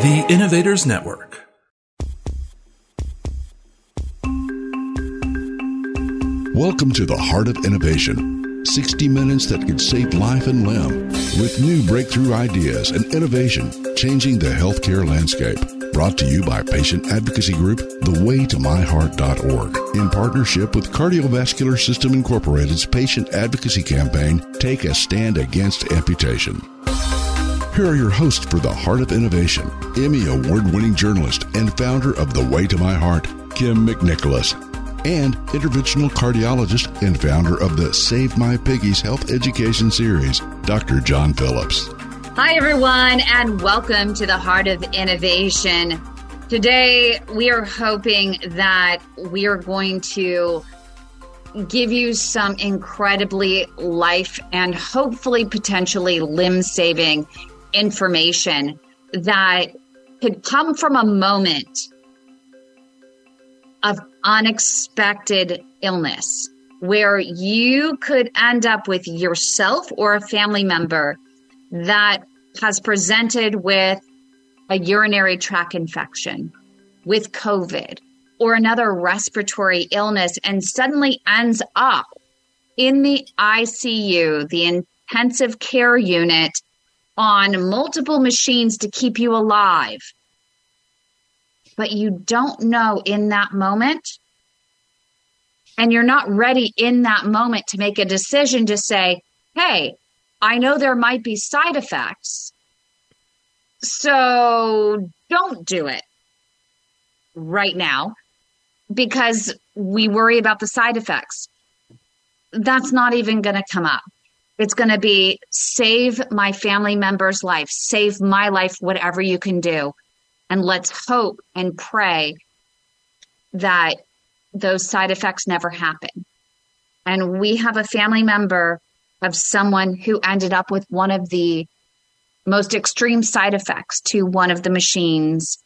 The Innovators Network. Welcome to the Heart of Innovation 60 minutes that could save life and limb with new breakthrough ideas and innovation changing the healthcare landscape. Brought to you by patient advocacy group thewaytomyheart.org in partnership with Cardiovascular System Incorporated's patient advocacy campaign Take a Stand Against Amputation. Here are your hosts for the Heart of Innovation, Emmy award winning journalist and founder of The Way to My Heart, Kim McNicholas, and interventional cardiologist and founder of the Save My Piggies Health Education Series, Dr. John Phillips. Hi, everyone, and welcome to the Heart of Innovation. Today, we are hoping that we are going to give you some incredibly life and hopefully potentially limb saving information that could come from a moment of unexpected illness where you could end up with yourself or a family member that has presented with a urinary tract infection, with COVID, or another respiratory illness, and suddenly ends up in the ICU, the intensive care unit, on multiple machines to keep you alive. But you don't know in that moment, and you're not ready in that moment to make a decision to say, hey, I know there might be side effects. So don't do it right now because we worry about the side effects. That's not even going to come up. It's going to be save my family member's life, save my life, whatever you can do. And let's hope and pray that those side effects never happen. And we have a family member of someone who ended up with one of the most extreme side effects to one of the machines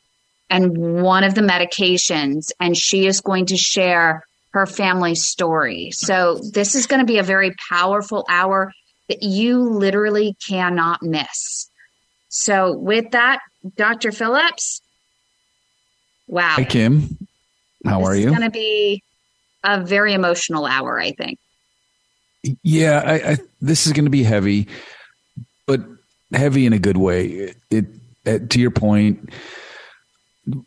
and one of the medications. And she is going to share her family story. So this is going to be a very powerful hour that you literally cannot miss. So with that, Dr. Phillips, wow. Hi, Kim. How this are you? It's going to be a very emotional hour, I think. Yeah, I, I, this is going to be heavy, but heavy in a good way. It, it, to your point,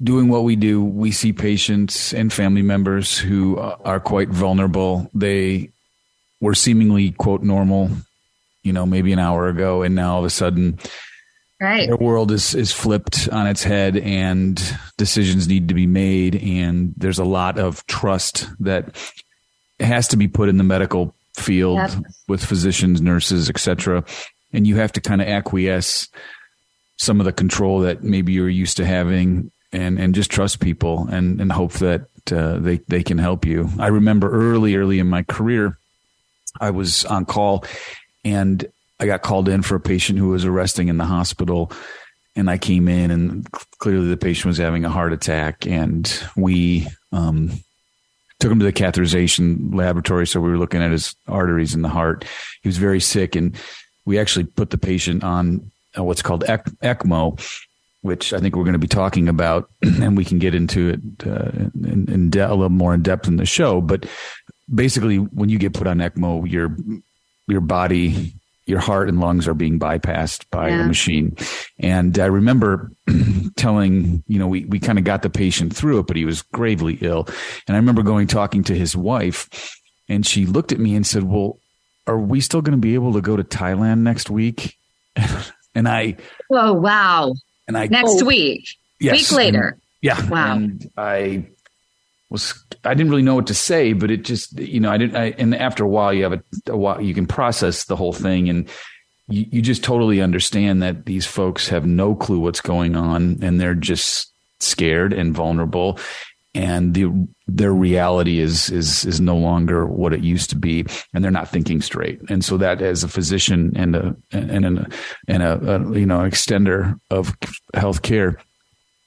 doing what we do, we see patients and family members who are quite vulnerable. They were seemingly quote normal, you know, maybe an hour ago, and now all of a sudden, right, their world is is flipped on its head, and decisions need to be made, and there's a lot of trust that has to be put in the medical field yep. with physicians, nurses, etc. And you have to kind of acquiesce some of the control that maybe you're used to having, and and just trust people and and hope that uh, they they can help you. I remember early early in my career, I was on call, and I got called in for a patient who was arresting in the hospital. And I came in, and clearly the patient was having a heart attack, and we um, took him to the catheterization laboratory. So we were looking at his arteries in the heart. He was very sick, and we actually put the patient on uh, what's called ECMO, which I think we're going to be talking about, and we can get into it uh, in, in de- a little more in depth in the show. But basically, when you get put on ECMO, your your body your heart and lungs are being bypassed by yeah. the machine. And I remember telling, you know, we, we kind of got the patient through it, but he was gravely ill. And I remember going talking to his wife and she looked at me and said, well, are we still going to be able to go to Thailand next week? and I, oh, wow. And I, next oh, week, yes, week later. And, yeah. Wow. And I was I didn't really know what to say, but it just you know I didn't. I, and after a while, you have a, a, while you can process the whole thing, and you, you just totally understand that these folks have no clue what's going on and they're just scared and vulnerable and the their reality is is is no longer what it used to be and they're not thinking straight and so that as a physician and a and a and a, a you know extender of healthcare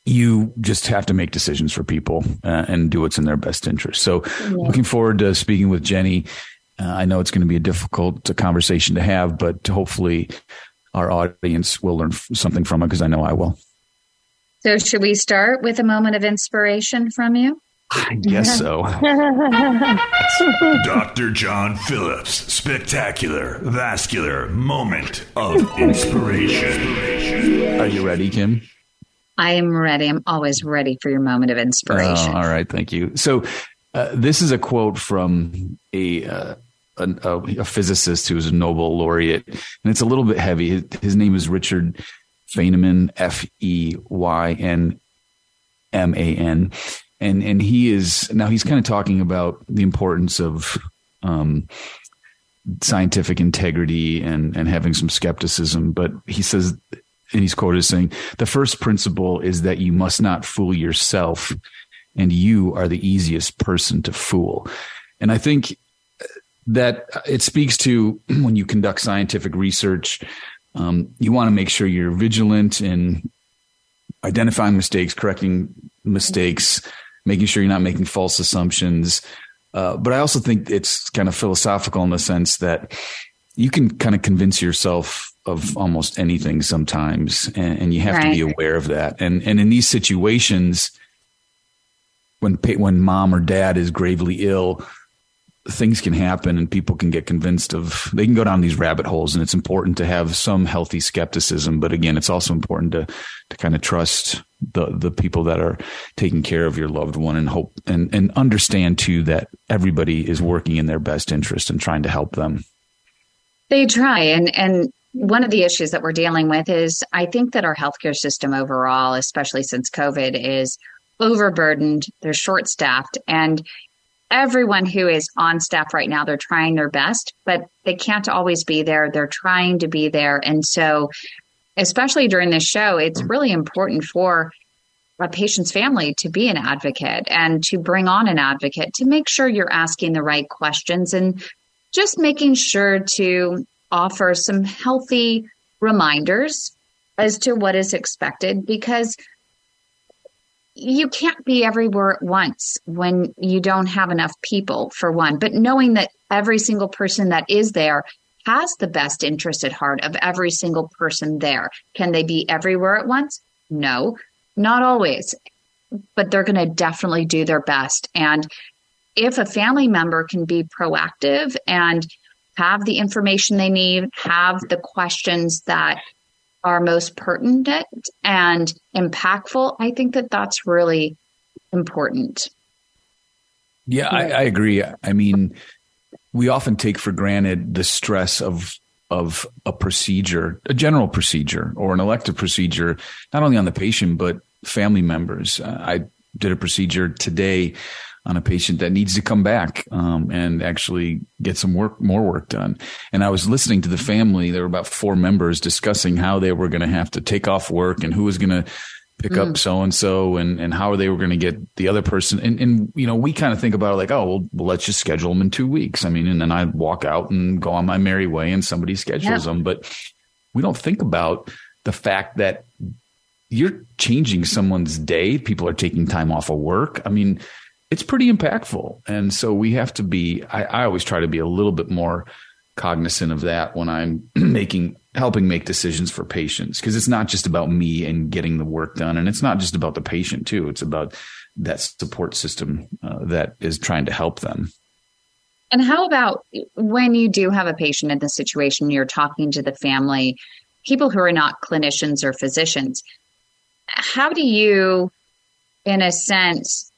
you just have to make decisions for people uh, and do what's in their best interest so yeah. looking forward to speaking with jenny uh, I know it's going to be a difficult conversation to have, but hopefully our audience will learn something from it because I know I will. So, should we start with a moment of inspiration from you? I guess so. Dr. John Phillips, spectacular vascular moment of inspiration. Are you ready, Kim? I am ready. I'm always ready for your moment of inspiration. Oh, all right, thank you. So, uh, this is a quote from a uh, a, a, physicist who's a Nobel laureate, and it's a little bit heavy. His, his name is Richard Feynman, F E Y N M A N, and and he is now he's kind of talking about the importance of um, scientific integrity and and having some skepticism. But he says, and he's quoted as saying, "The first principle is that you must not fool yourself." And you are the easiest person to fool. And I think that it speaks to when you conduct scientific research, um, you want to make sure you're vigilant in identifying mistakes, correcting mistakes, making sure you're not making false assumptions. Uh, but I also think it's kind of philosophical in the sense that you can kind of convince yourself of almost anything sometimes, and, and you have right. to be aware of that. And and in these situations, when when mom or dad is gravely ill, things can happen and people can get convinced of they can go down these rabbit holes and it's important to have some healthy skepticism but again it's also important to to kind of trust the the people that are taking care of your loved one and hope and and understand too that everybody is working in their best interest and trying to help them they try and and one of the issues that we're dealing with is I think that our healthcare system overall, especially since COVID, is overburdened. They're short staffed. And everyone who is on staff right now, they're trying their best, but they can't always be there. They're trying to be there. And so, especially during this show, it's really important for a patient's family to be an advocate and to bring on an advocate to make sure you're asking the right questions and just making sure to offer some healthy reminders as to what is expected because you can't be everywhere at once when you don't have enough people for one. But knowing that every single person that is there has the best interest at heart of every single person there. Can they be everywhere at once? No not always. But they're going to definitely do their best. And if a family member can be proactive and have the information they need have the questions that are most pertinent and impactful, I think that that's really important. Yeah, I, I agree. I mean, we often take for granted the stress of of a procedure, a general procedure or an elective procedure, not only on the patient but family members. I did a procedure today on a patient that needs to come back um, and actually get some work, more work done. And I was listening to the family. There were about four members discussing how they were going to have to take off work and who was going to pick mm. up so and so and and how they were going to get the other person. And and you know we kind of think about it like oh well, well, let's just schedule them in two weeks. I mean, and then I walk out and go on my merry way, and somebody schedules yeah. them. But we don't think about the fact that you're changing someone's day. People are taking time off of work. I mean, it's pretty impactful. And so we have to be, I, I always try to be a little bit more cognizant of that when I'm making, helping make decisions for patients. Cause it's not just about me and getting the work done. And it's not just about the patient too. It's about that support system uh, that is trying to help them. And how about when you do have a patient in this situation, you're talking to the family, people who are not clinicians or physicians, how do you, in a sense,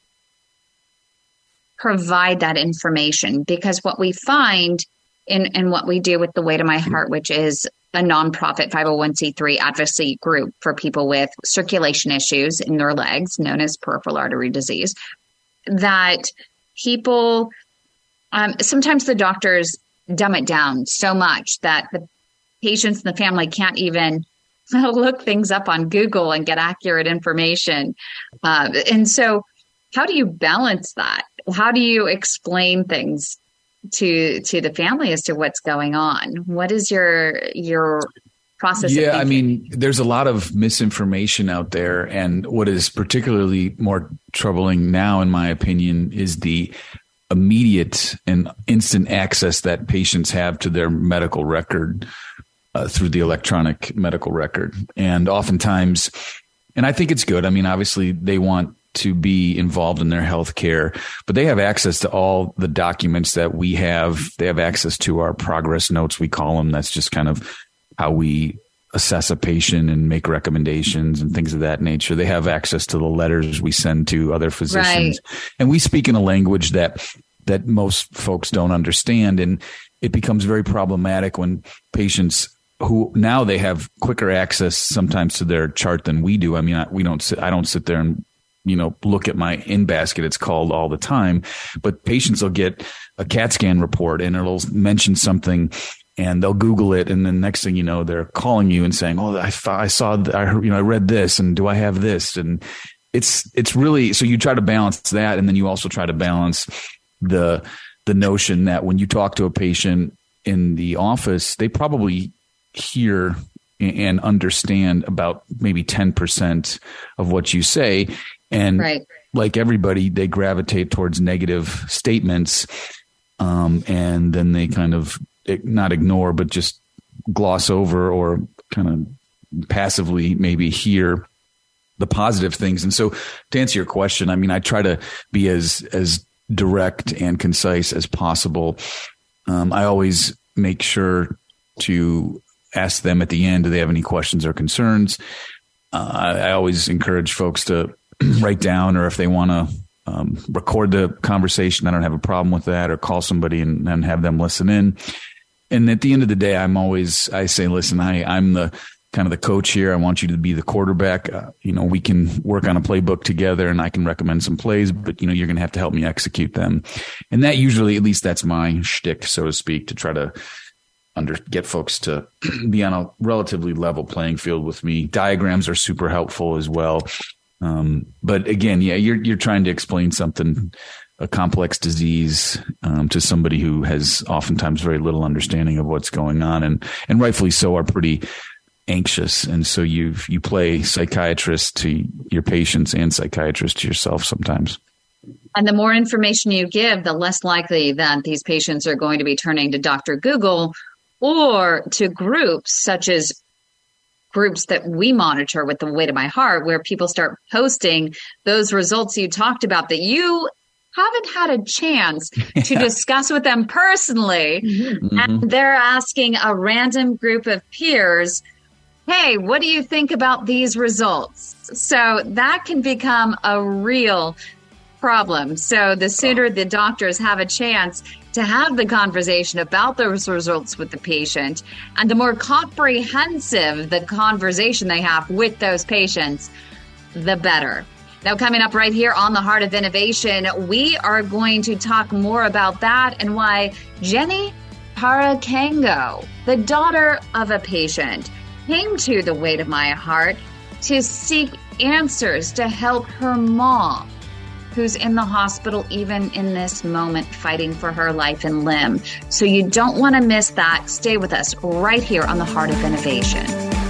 provide that information because what we find in, in what we do with the Way to My Heart, which is a nonprofit 501c3 advocacy group for people with circulation issues in their legs, known as peripheral artery disease, that people um, sometimes the doctors dumb it down so much that the patients and the family can't even look things up on Google and get accurate information. Uh, and so, how do you balance that? How do you explain things to to the family as to what's going on? What is your your process? Yeah, I mean, there's a lot of misinformation out there, and what is particularly more troubling now, in my opinion, is the immediate and instant access that patients have to their medical record uh, through the electronic medical record. And oftentimes, and I think it's good. I mean, obviously, they want to be involved in their health care, but they have access to all the documents that we have. They have access to our progress notes, we call them. That's just kind of how we assess a patient and make recommendations and things of that nature. They have access to the letters we send to other physicians. Right. And we speak in a language that that most folks don't understand and it becomes very problematic when patients who now they have quicker access sometimes to their chart than we do. I mean, I, we don't sit, I don't sit there and, you know, look at my in basket. It's called all the time, but patients will get a CAT scan report and it'll mention something and they'll Google it. And then next thing you know, they're calling you and saying, Oh, I, I saw, I heard, you know, I read this and do I have this? And it's, it's really, so you try to balance that. And then you also try to balance the, the notion that when you talk to a patient in the office, they probably hear and understand about maybe 10% of what you say. And right. like everybody, they gravitate towards negative statements. Um, and then they kind of not ignore, but just gloss over or kind of passively maybe hear the positive things. And so to answer your question, I mean, I try to be as, as direct and concise as possible. Um, I always make sure to ask them at the end, do they have any questions or concerns? Uh, I always encourage folks to write down or if they want to um, record the conversation, I don't have a problem with that, or call somebody and, and have them listen in. And at the end of the day, I'm always, I say, listen, I, I'm the kind of the coach here. I want you to be the quarterback. Uh, you know, we can work on a playbook together and I can recommend some plays, but you know, you're going to have to help me execute them. And that usually, at least that's my shtick, so to speak, to try to under get folks to be on a relatively level playing field with me. Diagrams are super helpful as well. Um, but again, yeah, you're you're trying to explain something, a complex disease, um, to somebody who has oftentimes very little understanding of what's going on, and and rightfully so, are pretty anxious, and so you you play psychiatrist to your patients and psychiatrist to yourself sometimes. And the more information you give, the less likely that these patients are going to be turning to Dr. Google or to groups such as groups that we monitor with the Way to My Heart where people start posting those results you talked about that you haven't had a chance yeah. to discuss with them personally mm-hmm. and they're asking a random group of peers hey what do you think about these results so that can become a real problem so the sooner the doctors have a chance to have the conversation about those results with the patient and the more comprehensive the conversation they have with those patients, the better. Now, coming up right here on the Heart of Innovation, we are going to talk more about that and why Jenny Parakango, the daughter of a patient, came to the Way to My Heart to seek answers to help her mom who's in the hospital even in this moment fighting for her life and limb. So you don't want to miss that. Stay with us right here on the Heart of Innovation.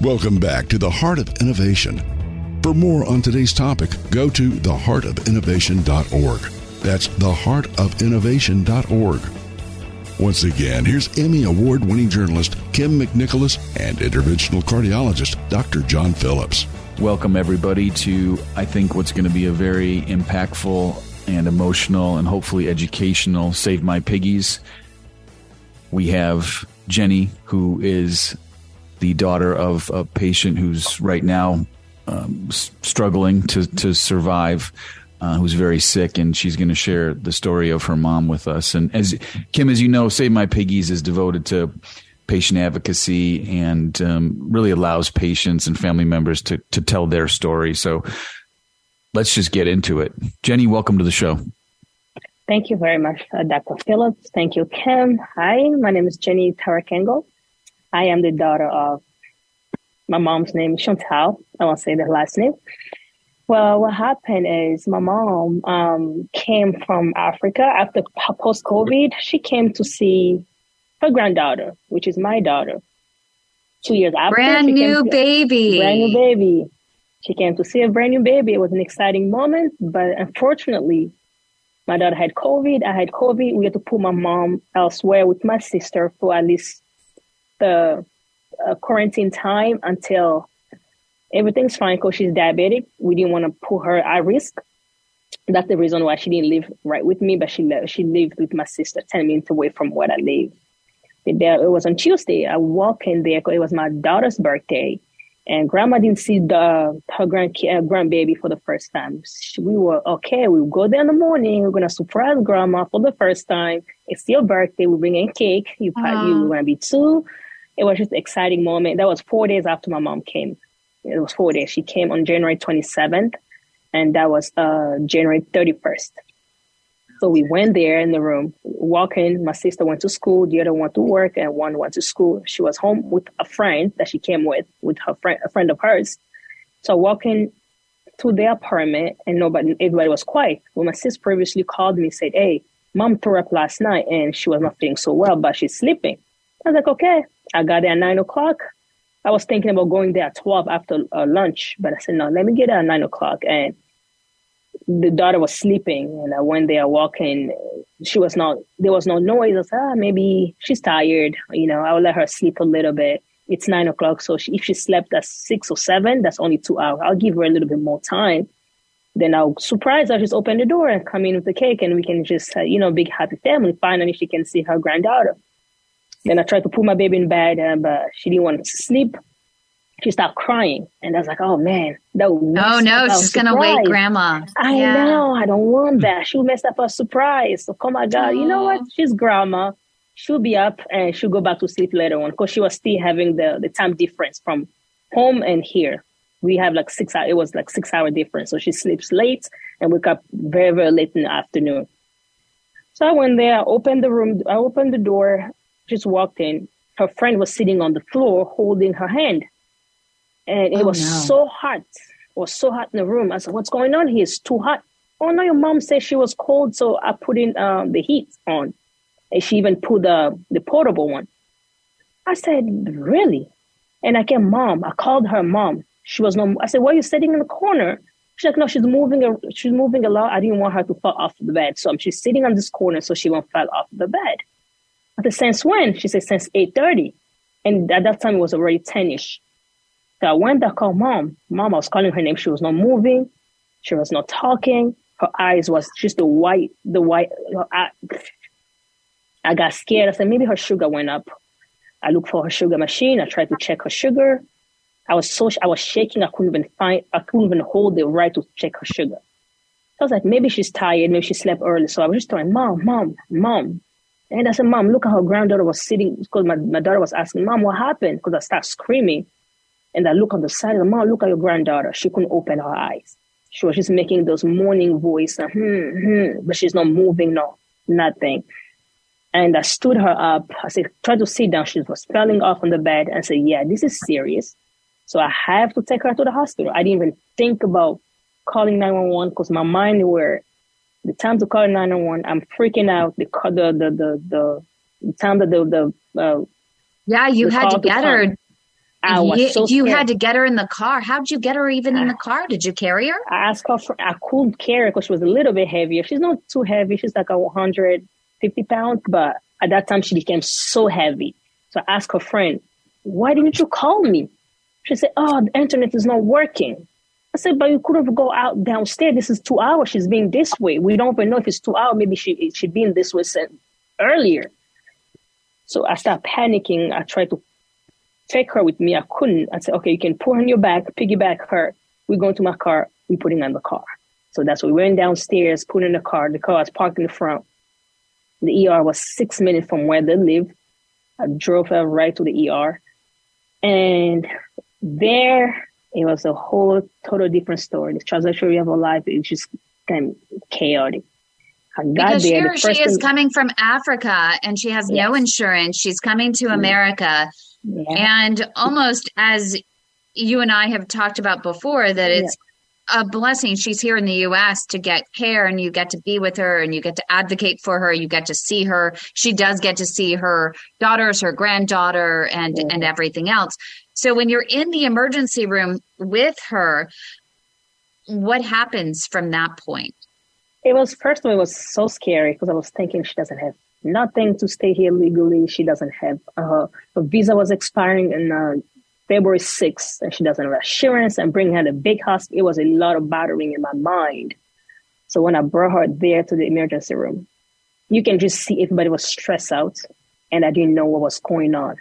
Welcome back to the Heart of Innovation. For more on today's topic, go to theheartofinnovation.org. That's theheartofinnovation.org. Once again, here's Emmy Award winning journalist Kim McNicholas and interventional cardiologist Dr. John Phillips. Welcome, everybody, to I think what's going to be a very impactful and emotional and hopefully educational Save My Piggies. We have Jenny, who is the daughter of a patient who's right now um, struggling to, to survive uh, who's very sick, and she's going to share the story of her mom with us. And as Kim, as you know, Save My Piggies is devoted to patient advocacy and um, really allows patients and family members to to tell their story. So let's just get into it. Jenny, welcome to the show. Thank you very much, uh, Dr. Phillips. Thank you, Kim. Hi, my name is Jenny Tarakengo. I am the daughter of my mom's name is Chantal. I won't say the last name. Well, what happened is my mom um, came from Africa after post COVID. She came to see her granddaughter, which is my daughter. Two years after, brand new baby, brand new baby. She came to see a brand new baby. It was an exciting moment, but unfortunately, my daughter had COVID. I had COVID. We had to put my mom elsewhere with my sister for at least the uh, quarantine time until everything's fine because she's diabetic. We didn't want to put her at risk. That's the reason why she didn't live right with me, but she lived, she lived with my sister 10 minutes away from where I live. There, it was on Tuesday. I walked in there because it was my daughter's birthday, and grandma didn't see the her grand uh, grandbaby for the first time. She, we were okay. We will go there in the morning. We're gonna surprise grandma for the first time. It's your birthday. We bring in cake. You, uh-huh. you're gonna be two. It was just an exciting moment. That was four days after my mom came it was four days. She came on January 27th, and that was uh, January 31st. So we went there in the room, walking. My sister went to school, the other went to work, and one went to school. She was home with a friend that she came with, with her friend, a friend of hers. So walking to their apartment, and nobody, everybody was quiet. When my sister previously called me, said, "Hey, mom threw up last night, and she was not feeling so well, but she's sleeping." I was like, "Okay." I got there at nine o'clock. I was thinking about going there at 12 after uh, lunch, but I said, no, let me get there at nine o'clock. And the daughter was sleeping and I went there walking. She was not, there was no noise. I said, ah, maybe she's tired. You know, I'll let her sleep a little bit. It's nine o'clock. So she, if she slept at six or seven, that's only two hours. I'll give her a little bit more time. Then I'll surprise her, just open the door and come in with the cake and we can just, uh, you know, big happy family. Finally, she can see her granddaughter. Then I tried to put my baby in bed, uh, but she didn't want to sleep. She started crying, and I was like, "Oh man, that no!" Oh no, she's gonna wake grandma. I yeah. know. I don't want that. She'll mess up her surprise. So, oh my god, you know what? She's grandma. She'll be up and she'll go back to sleep later on because she was still having the the time difference from home and here. We have like six hour. It was like six hour difference, so she sleeps late and wake up very very late in the afternoon. So I went there, I opened the room, I opened the door, just walked in. Her friend was sitting on the floor holding her hand. And it oh, was no. so hot. It was so hot in the room. I said, What's going on here? It's too hot. Oh no, your mom said she was cold, so I put in um, the heat on. And she even put the, the portable one. I said, Really? And I came, Mom. I called her mom. She was no I said, Why are you sitting in the corner? She's like, no, she's moving. She's moving a lot. I didn't want her to fall off the bed, so she's sitting on this corner so she won't fall off the bed. I said, since when? She said, since 8.30. And at that time, it was already 10ish. So I went, I called mom. Mom, I was calling her name. She was not moving. She was not talking. Her eyes was just the white, the white. I, I got scared. I said, maybe her sugar went up. I looked for her sugar machine. I tried to check her sugar. I was so, I was shaking. I couldn't even find, I couldn't even hold the right to check her sugar. I was like, maybe she's tired. Maybe she slept early. So I was just telling mom, mom, mom, And I said, Mom, look at her granddaughter was sitting because my, my daughter was asking, Mom, what happened? Because I start screaming. And I look on the side of the mom, look at your granddaughter. She couldn't open her eyes. She was just making those moaning voice, uh, hmm, hmm, but she's not moving, no, nothing. And I stood her up. I said, try to sit down. She was falling off on the bed and said, yeah, this is serious. So I have to take her to the hospital. I didn't even think about calling 911 because my mind were the time to call 911. I'm freaking out. The the the the, the, the time that the the uh, yeah, you had to get her I was you, so you had to get her in the car. How did you get her even in the car? Did you carry her? I asked her for, I couldn't carry her because she was a little bit heavier. She's not too heavy. She's like a 150 pounds, but at that time she became so heavy. So I asked her friend, why didn't you call me? She said, oh, the internet is not working. I said, but you could have go out downstairs. This is two hours. She's been this way. We don't even know if it's two hours. Maybe she she been this way since earlier. So I started panicking. I tried to take her with me. I couldn't. I said, okay, you can pull on your back, piggyback her. We go into my car. We putting on the car. So that's what we went downstairs, put in the car. The car was parked in the front. The ER was six minutes from where they live. I drove her right to the ER. And there, it was a whole total different story. The trajectory of her life is just kind of chaotic. because there, here she is thing- coming from Africa and she has yes. no insurance. She's coming to mm-hmm. America yeah. And almost as you and I have talked about before, that it's yeah. a blessing. She's here in the US to get care and you get to be with her and you get to advocate for her. You get to see her. She does get to see her daughters, her granddaughter, and, yeah. and everything else. So when you're in the emergency room with her, what happens from that point? It was first of all, it was so scary because I was thinking she doesn't have nothing to stay here legally. She doesn't have uh, her visa was expiring in uh, February 6th, and she doesn't have assurance. And bringing her to big hospital, it was a lot of battering in my mind. So when I brought her there to the emergency room, you can just see everybody was stressed out, and I didn't know what was going on.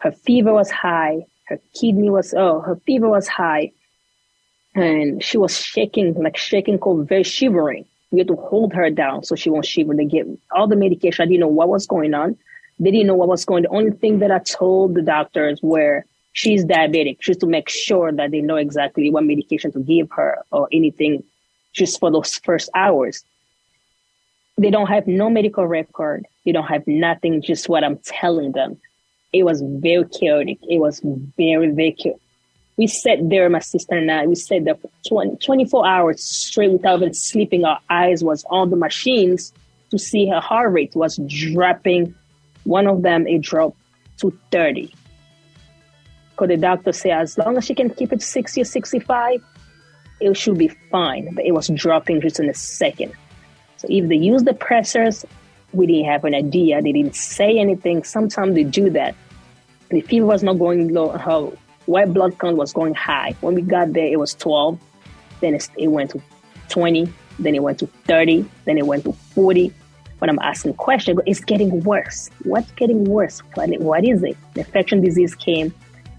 Her fever was high. Her kidney was oh, her fever was high, and she was shaking like shaking cold, very shivering. We had to hold her down so she won't shiver. They get all the medication. I didn't know what was going on. They didn't know what was going. on. The only thing that I told the doctors were she's diabetic, just to make sure that they know exactly what medication to give her or anything, just for those first hours. They don't have no medical record. They don't have nothing. Just what I'm telling them. It was very chaotic. It was very very chaotic we sat there, my sister and I, we sat there for 20, 24 hours straight without even sleeping. Our eyes was on the machines to see her heart rate was dropping. One of them, it dropped to 30. Because the doctor said as long as she can keep it 60 or 65, it should be fine. But it was dropping just in a second. So if they use the pressors, we didn't have an idea. They didn't say anything. Sometimes they do that. The fever was not going low, her white blood count was going high. When we got there, it was 12. Then it went to 20. Then it went to 30. Then it went to 40. When I'm asking questions, it's getting worse. What's getting worse? What, is it? The infection disease came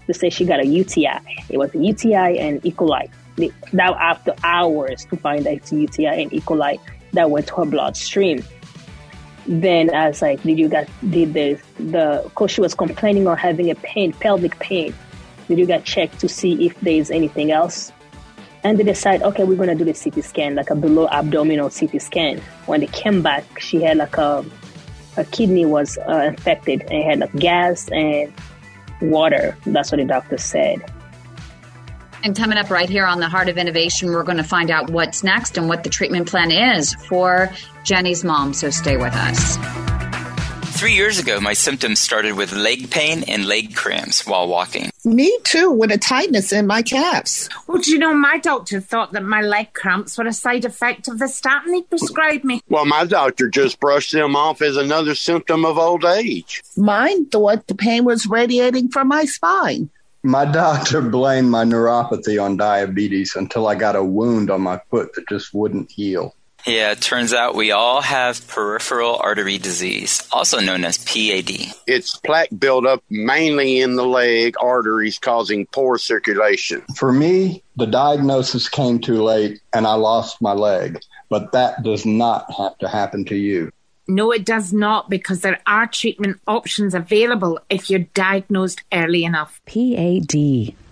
to say she got a UTI. It was a UTI and E. coli. Now, after hours to find that it's UTI and E. coli that went to her bloodstream. Then I was like, did you guys, did the, the, because she was complaining of having a pain, pelvic pain did you get checked to see if there is anything else? And they decide, okay, we're gonna do the CT scan, like a below abdominal CT scan. When they came back, she had like a her kidney was uh, infected and had like gas and water. That's what the doctor said. And coming up right here on the Heart of Innovation, we're going to find out what's next and what the treatment plan is for Jenny's mom. So stay with us. Three years ago, my symptoms started with leg pain and leg cramps while walking. Me too, with a tightness in my calves. Well, do you know, my doctor thought that my leg cramps were a side effect of the statin he prescribed me. Well, my doctor just brushed them off as another symptom of old age. Mine thought the pain was radiating from my spine. My doctor blamed my neuropathy on diabetes until I got a wound on my foot that just wouldn't heal. Yeah, it turns out we all have peripheral artery disease, also known as PAD. It's plaque buildup mainly in the leg arteries causing poor circulation. For me, the diagnosis came too late and I lost my leg, but that does not have to happen to you. No, it does not, because there are treatment options available if you're diagnosed early enough. PAD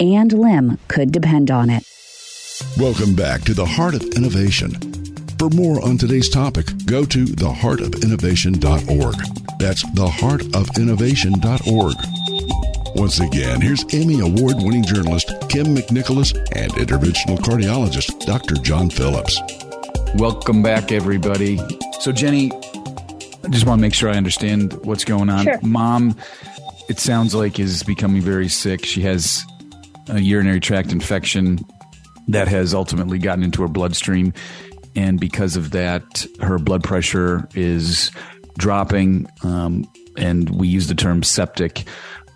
and limb could depend on it. Welcome back to the Heart of Innovation. For more on today's topic, go to theheartofinnovation.org. That's theheartofinnovation.org. Once again, here's Emmy Award winning journalist Kim McNicholas and interventional cardiologist Dr. John Phillips. Welcome back, everybody. So, Jenny, I just want to make sure I understand what's going on. Sure. Mom, it sounds like, is becoming very sick. She has a urinary tract infection that has ultimately gotten into her bloodstream. And because of that, her blood pressure is dropping. Um, and we use the term septic.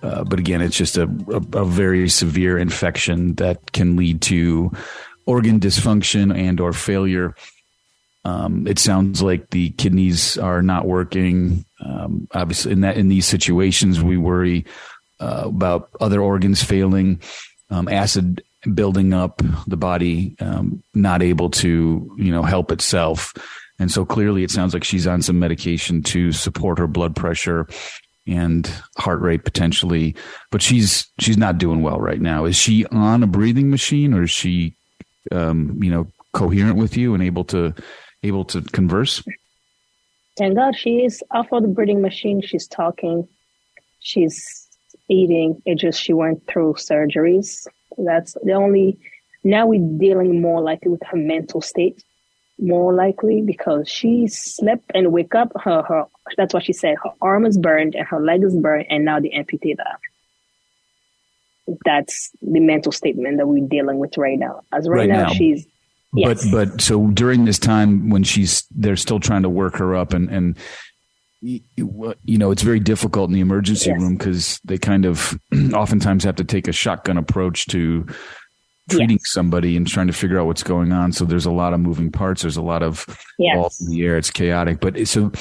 Uh, but again, it's just a, a, a very severe infection that can lead to organ dysfunction and or failure. Um, it sounds like the kidneys are not working. Um, obviously, in that in these situations, we worry uh, about other organs failing, um, acid building up, the body um, not able to you know help itself, and so clearly, it sounds like she's on some medication to support her blood pressure and heart rate potentially, but she's she's not doing well right now. Is she on a breathing machine, or is she um, you know coherent with you and able to able to converse? Thank God she is off of the breathing machine. She's talking. She's eating. It just she went through surgeries. That's the only. Now we're dealing more likely with her mental state, more likely because she slept and wake up. Her her. That's what she said. Her arm is burned and her leg is burned, and now they amputate her. That's the mental statement that we're dealing with right now. As right, Right now, now. she's Yes. But but so during this time when she's they're still trying to work her up and and you know it's very difficult in the emergency Yes. room because they kind of oftentimes have to take a shotgun approach to treating somebody and trying to figure out what's going on. So there's a lot of moving parts. There's a lot of Yes. balls in the air. It's chaotic. But so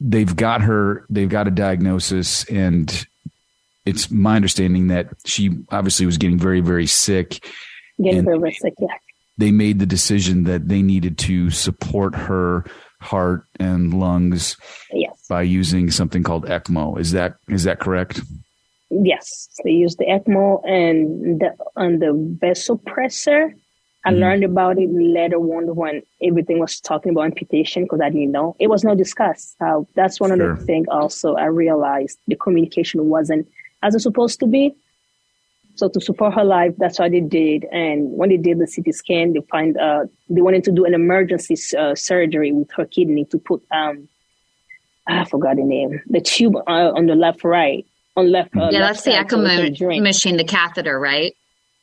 they've got her. They've got a diagnosis and. It's my understanding that she obviously was getting very, very sick getting very sick. Yeah. they made the decision that they needed to support her heart and lungs Yes. by using something called ECMO. Is that is that correct? Yes, they use the ECMO and the and the vasopressor. I Mm-hmm. learned about it later on when everything was talking about amputation because I didn't know it was not discussed. Uh, that's one Sure. of the things. Also, I realized the communication wasn't as it's supposed to be. So to support her life, that's what they did. And when they did the CT scan, they find uh, they wanted to do an emergency uh, surgery with her kidney to put um, I forgot the name, the tube uh, on the left, right, on left. Uh, yeah, left that's the side so ECMO machine, the catheter, right?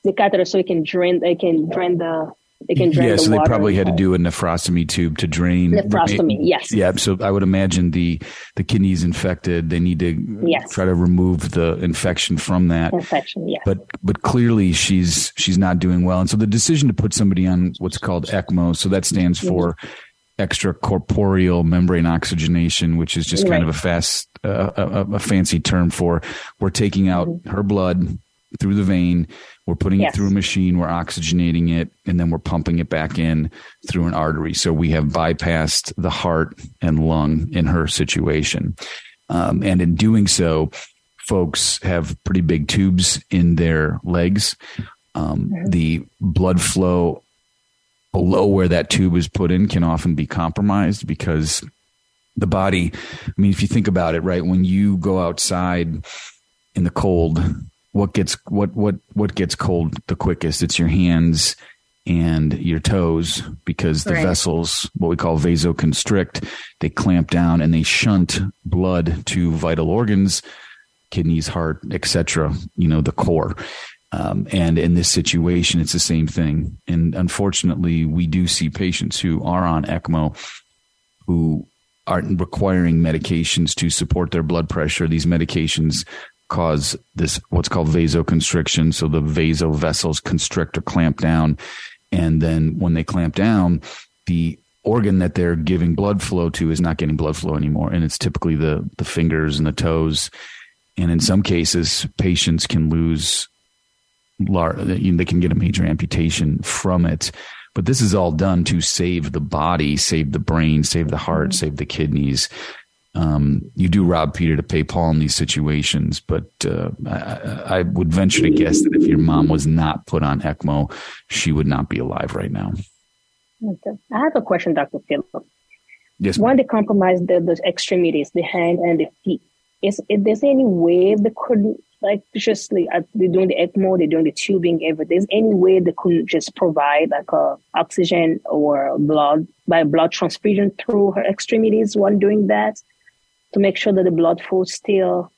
the catheter so it can drain. They can drain the. They can drain yeah, the so they probably had to do a nephrostomy tube to drain. Nephrostomy, yes. Yeah, so I would imagine the the kidney's infected. They need to Yes. try to remove the infection from that. infection. Yes. But but clearly she's she's not doing well, and so the decision to put somebody on what's called ECMO, so that stands for extracorporeal membrane oxygenation, which is just kind of a fast uh, a, a- a fancy term for we're taking out her blood through the vein, we're putting Yes. it through a machine, we're oxygenating it, and then we're pumping it back in through an artery. So we have bypassed the heart and lung in her situation, um, and in doing so, folks have pretty big tubes in their legs. Um, The blood flow below where that tube is put in can often be compromised because the body, I mean, if you think about it, right, when you go outside in the cold, what gets what what what gets cold the quickest? It's your hands and your toes because the Right. vessels, what we call vasoconstrict, they clamp down and they shunt blood to vital organs, kidneys, heart, etc. You know, the core. Um, and in this situation, it's the same thing. And unfortunately, we do see patients who are on ECMO who aren't requiring medications to support their blood pressure. These medications cause this what's called vasoconstriction. So the vaso vessels constrict or clamp down. And then when they clamp down, the organ that they're giving blood flow to is not getting blood flow anymore. And it's typically the, the fingers and the toes. And in some cases, patients can lose, they can get a major amputation from it. But this is all done to save the body, save the brain, save the heart, mm-hmm. save the kidneys. Um, you do rob Peter to pay Paul in these situations, but uh, I, I, would venture to guess that if your mom was not put on ECMO, she would not be alive right now. Okay. I have a question, Dr. Philip. Yes. When they compromise the, the extremities, the hand and the feet, is if there's any way they could like just like uh, they're doing the ECMO, they're doing the tubing, everything. Is any way they could just provide like a oxygen or blood by blood transfusion through her extremities while doing that to make sure that the blood flow still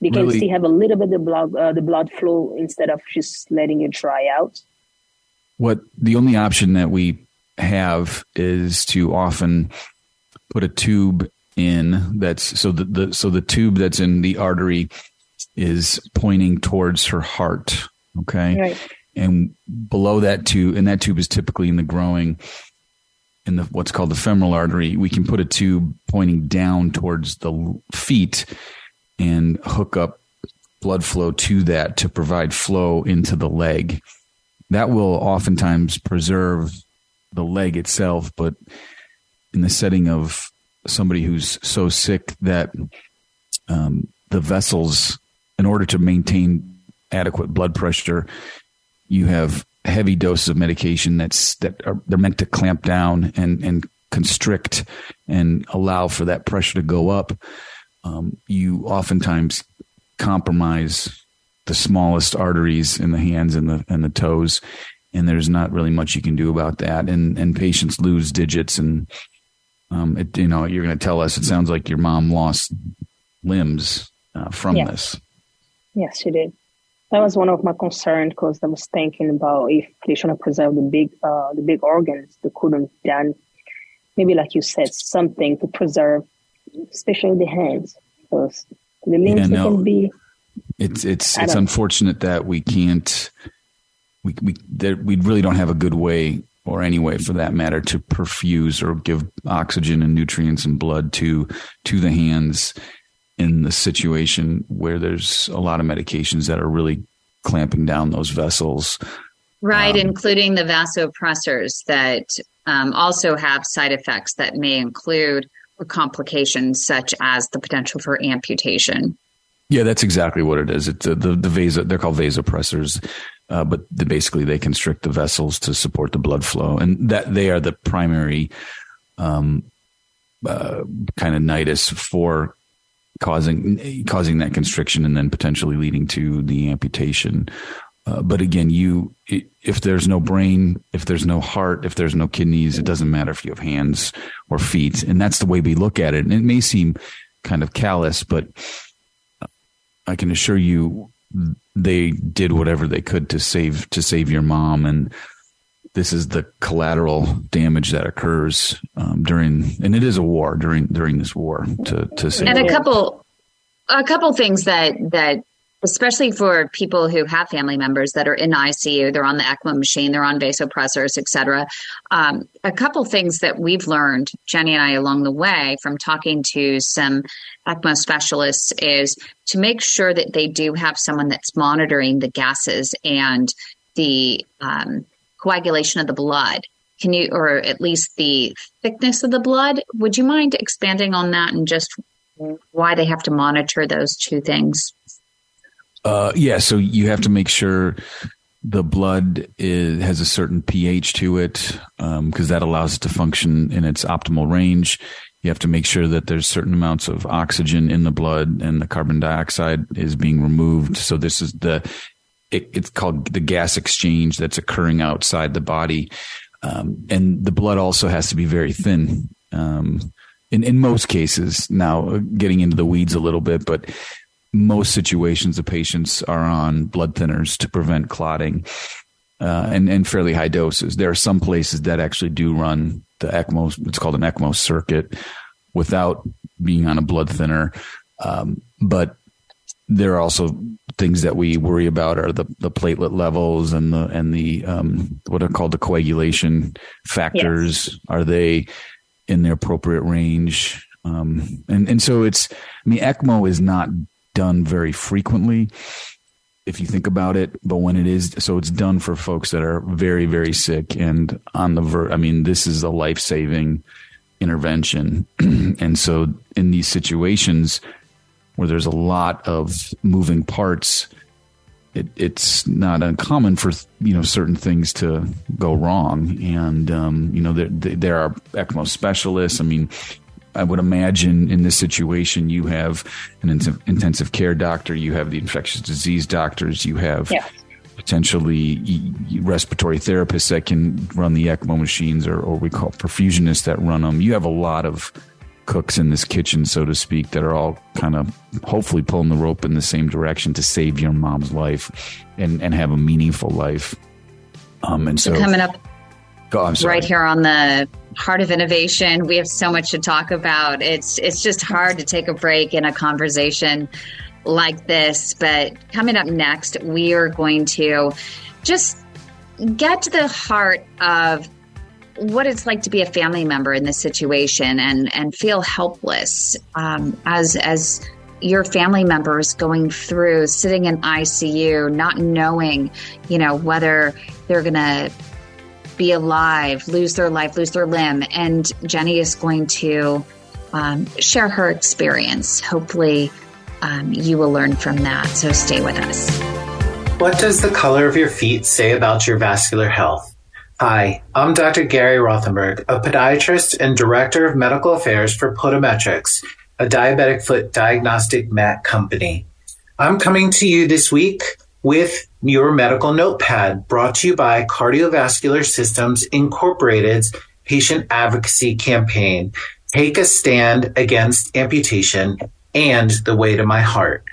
they can really? still have a little bit of blood uh, the blood flow instead of just letting it dry out. What the only option that we have is to often put a tube in that's so the, the so the tube that's in the artery is pointing towards her heart. Okay. Right. And below that tube, and that tube is typically in the growing, in the what's called the femoral artery. We can put a tube pointing down towards the feet and hook up blood flow to that to provide flow into the leg. That will oftentimes preserve the leg itself, but in the setting of somebody who's so sick that um, the vessels in order to maintain adequate blood pressure, you have heavy doses of medication that's that are they're meant to clamp down and and constrict and allow for that pressure to go up. Um, you oftentimes compromise the smallest arteries in the hands and the and the toes, and there's not really much you can do about that. And and patients lose digits, and um, it, you know you're going to tell us it sounds like your mom lost limbs uh, from yeah. this. Yes, she did. That was one of my concerns because I was thinking about if they should preserve the big, uh, the big organs, they couldn't done maybe like you said something to preserve, especially the hands because the limbs yeah, no, can be. It's it's it's unfortunate that we can't. We we that we really don't have a good way or any way for that matter to perfuse or give oxygen and nutrients and blood to to the hands in the situation where there's a lot of medications that are really clamping down those vessels. Right, um, including the vasopressors that um, also have side effects that may include complications such as the potential for amputation. Yeah, that's exactly what it is. It's uh, the the vaso. They're called vasopressors, uh, but the, basically they constrict the vessels to support the blood flow, and that they are the primary um, uh, kind of nidus for causing causing that constriction and then potentially leading to the amputation. Uh, but again, you if there's no brain, if there's no heart, if there's no kidneys, it doesn't matter if you have hands or feet, and that's the way we look at it. And it may seem kind of callous, but I can assure you, they did whatever they could to save to save your mom, and this is the collateral damage that occurs um, during, and it is a war during during this war to to save. And a couple, a couple things that that especially for people who have family members that are in ICU, they're on the ECMO machine, they're on vasopressors, et cetera. Um, a couple things that we've learned, Jenny and I, along the way from talking to some ECMO specialists is to make sure that they do have someone that's monitoring the gases and the um, coagulation of the blood. Can you, or at least the thickness of the blood? Would you mind expanding on that and just why they have to monitor those two things? Uh, yeah, so you have to make sure the blood is, has a certain pH to it because um, that allows it to function in its optimal range. You have to make sure that there's certain amounts of oxygen in the blood and the carbon dioxide is being removed. So this is the it, it's called the gas exchange that's occurring outside the body. Um, and the blood also has to be very thin. Um, in, in most cases, now getting into the weeds a little bit, but most situations the patients are on blood thinners to prevent clotting uh, and, and fairly high doses. There are some places that actually do run the ECMO, it's called an ECMO circuit, without being on a blood thinner. Um, but there are also things that we worry about are the, the platelet levels and the and the um, what are called the coagulation factors. Yes. Are they in the appropriate range? Um, and and so it's I mean ECMO is not done very frequently if you think about it, but when it is so it's done for folks that are very very sick and on the ver I mean this is a life-saving intervention. and so in these situations where there's a lot of moving parts, it, it's not uncommon for you know certain things to go wrong, and um, you know there, there are ECMO specialists. I mean, I would imagine in this situation you have an intensive care doctor, you have the infectious disease doctors, you have yeah. potentially respiratory therapists that can run the ECMO machines, or, or we call perfusionists that run them. You have a lot of cooks in this kitchen, so to speak, that are all kind of hopefully pulling the rope in the same direction to save your mom's life and, and have a meaningful life. Um, and so, so coming up oh, right here on the heart of innovation, we have so much to talk about. It's it's just hard to take a break in a conversation like this. But coming up next, we are going to just get to the heart of what it's like to be a family member in this situation and and feel helpless um, as as your family members going through sitting in ICU, not knowing, you know, whether they're going to be alive, lose their life, lose their limb. And Jenny is going to um, share her experience. Hopefully, um, you will learn from that. So stay with us. What does the color of your feet say about your vascular health? Hi, I'm Dr. Gary Rothenberg, a podiatrist and director of medical affairs for Podimetrics, a diabetic foot diagnostic mat company. I'm coming to you this week with your medical notepad brought to you by Cardiovascular Systems Incorporated's patient advocacy campaign. Take a stand against amputation and the way to my heart.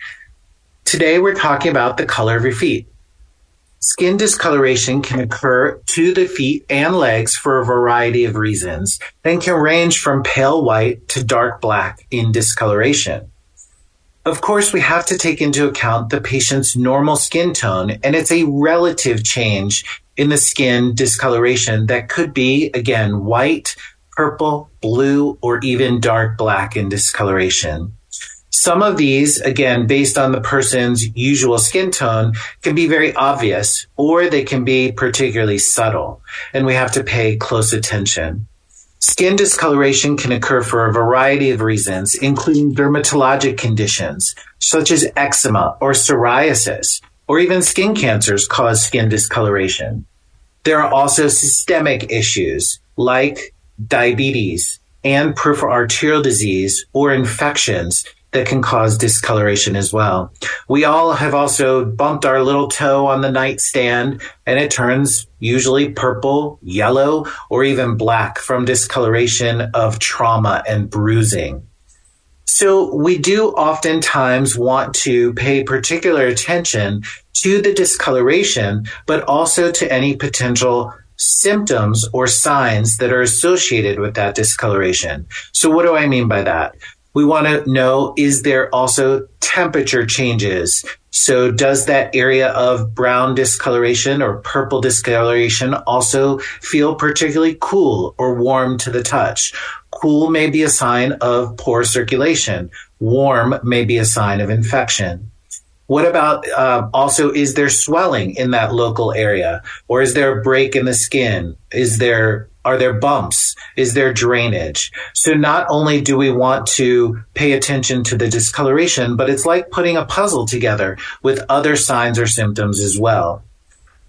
Today we're talking about the color of your feet. Skin discoloration can occur to the feet and legs for a variety of reasons and can range from pale white to dark black in discoloration. Of course, we have to take into account the patient's normal skin tone, and it's a relative change in the skin discoloration that could be, again, white, purple, blue, or even dark black in discoloration. Some of these, again, based on the person's usual skin tone, can be very obvious or they can be particularly subtle, and we have to pay close attention. Skin discoloration can occur for a variety of reasons, including dermatologic conditions such as eczema or psoriasis, or even skin cancers cause skin discoloration. There are also systemic issues like diabetes and peripheral arterial disease or infections that can cause discoloration as well. We all have also bumped our little toe on the nightstand and it turns usually purple, yellow, or even black from discoloration of trauma and bruising. So we do oftentimes want to pay particular attention to the discoloration, but also to any potential symptoms or signs that are associated with that discoloration. So what do I mean by that? We want to know is there also temperature changes? So does that area of brown discoloration or purple discoloration also feel particularly cool or warm to the touch? Cool may be a sign of poor circulation. Warm may be a sign of infection. What about uh, also is there swelling in that local area, or is there a break in the skin? Is there are there bumps? Is there drainage? So not only do we want to pay attention to the discoloration, but it's like putting a puzzle together with other signs or symptoms as well.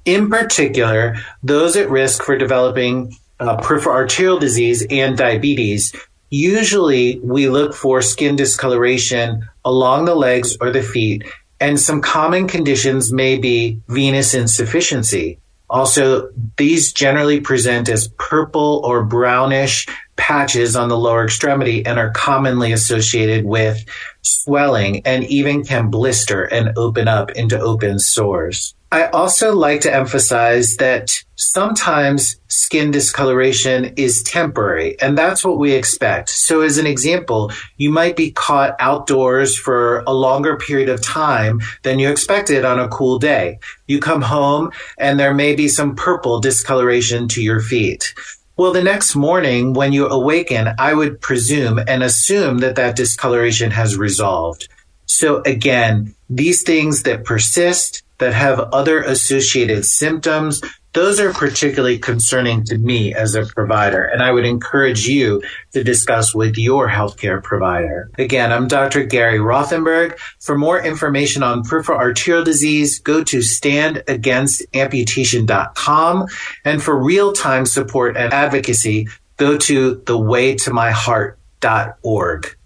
In particular, those at risk for developing uh, peripheral arterial disease and diabetes Usually we look for skin discoloration along the legs or the feet, and some common conditions may be venous insufficiency. Also, these generally present as purple or brownish patches on the lower extremity and are commonly associated with swelling and even can blister and open up into open sores. I also like to emphasize that sometimes skin discoloration is temporary, and that's what we expect. So, as an example, you might be caught outdoors for a longer period of time than you expected on a cool day. You come home, and there may be some purple discoloration to your feet. Well, the next morning when you awaken, I would presume and assume that that discoloration has resolved. So again, these things that persist, that have other associated symptoms, those are particularly concerning to me as a provider, and I would encourage you to discuss with your healthcare provider. Again, I'm Dr. Gary Rothenberg. For more information on peripheral arterial disease, go to standagainstamputation.com. And for real-time support and advocacy, go to thewaytomyheart.org.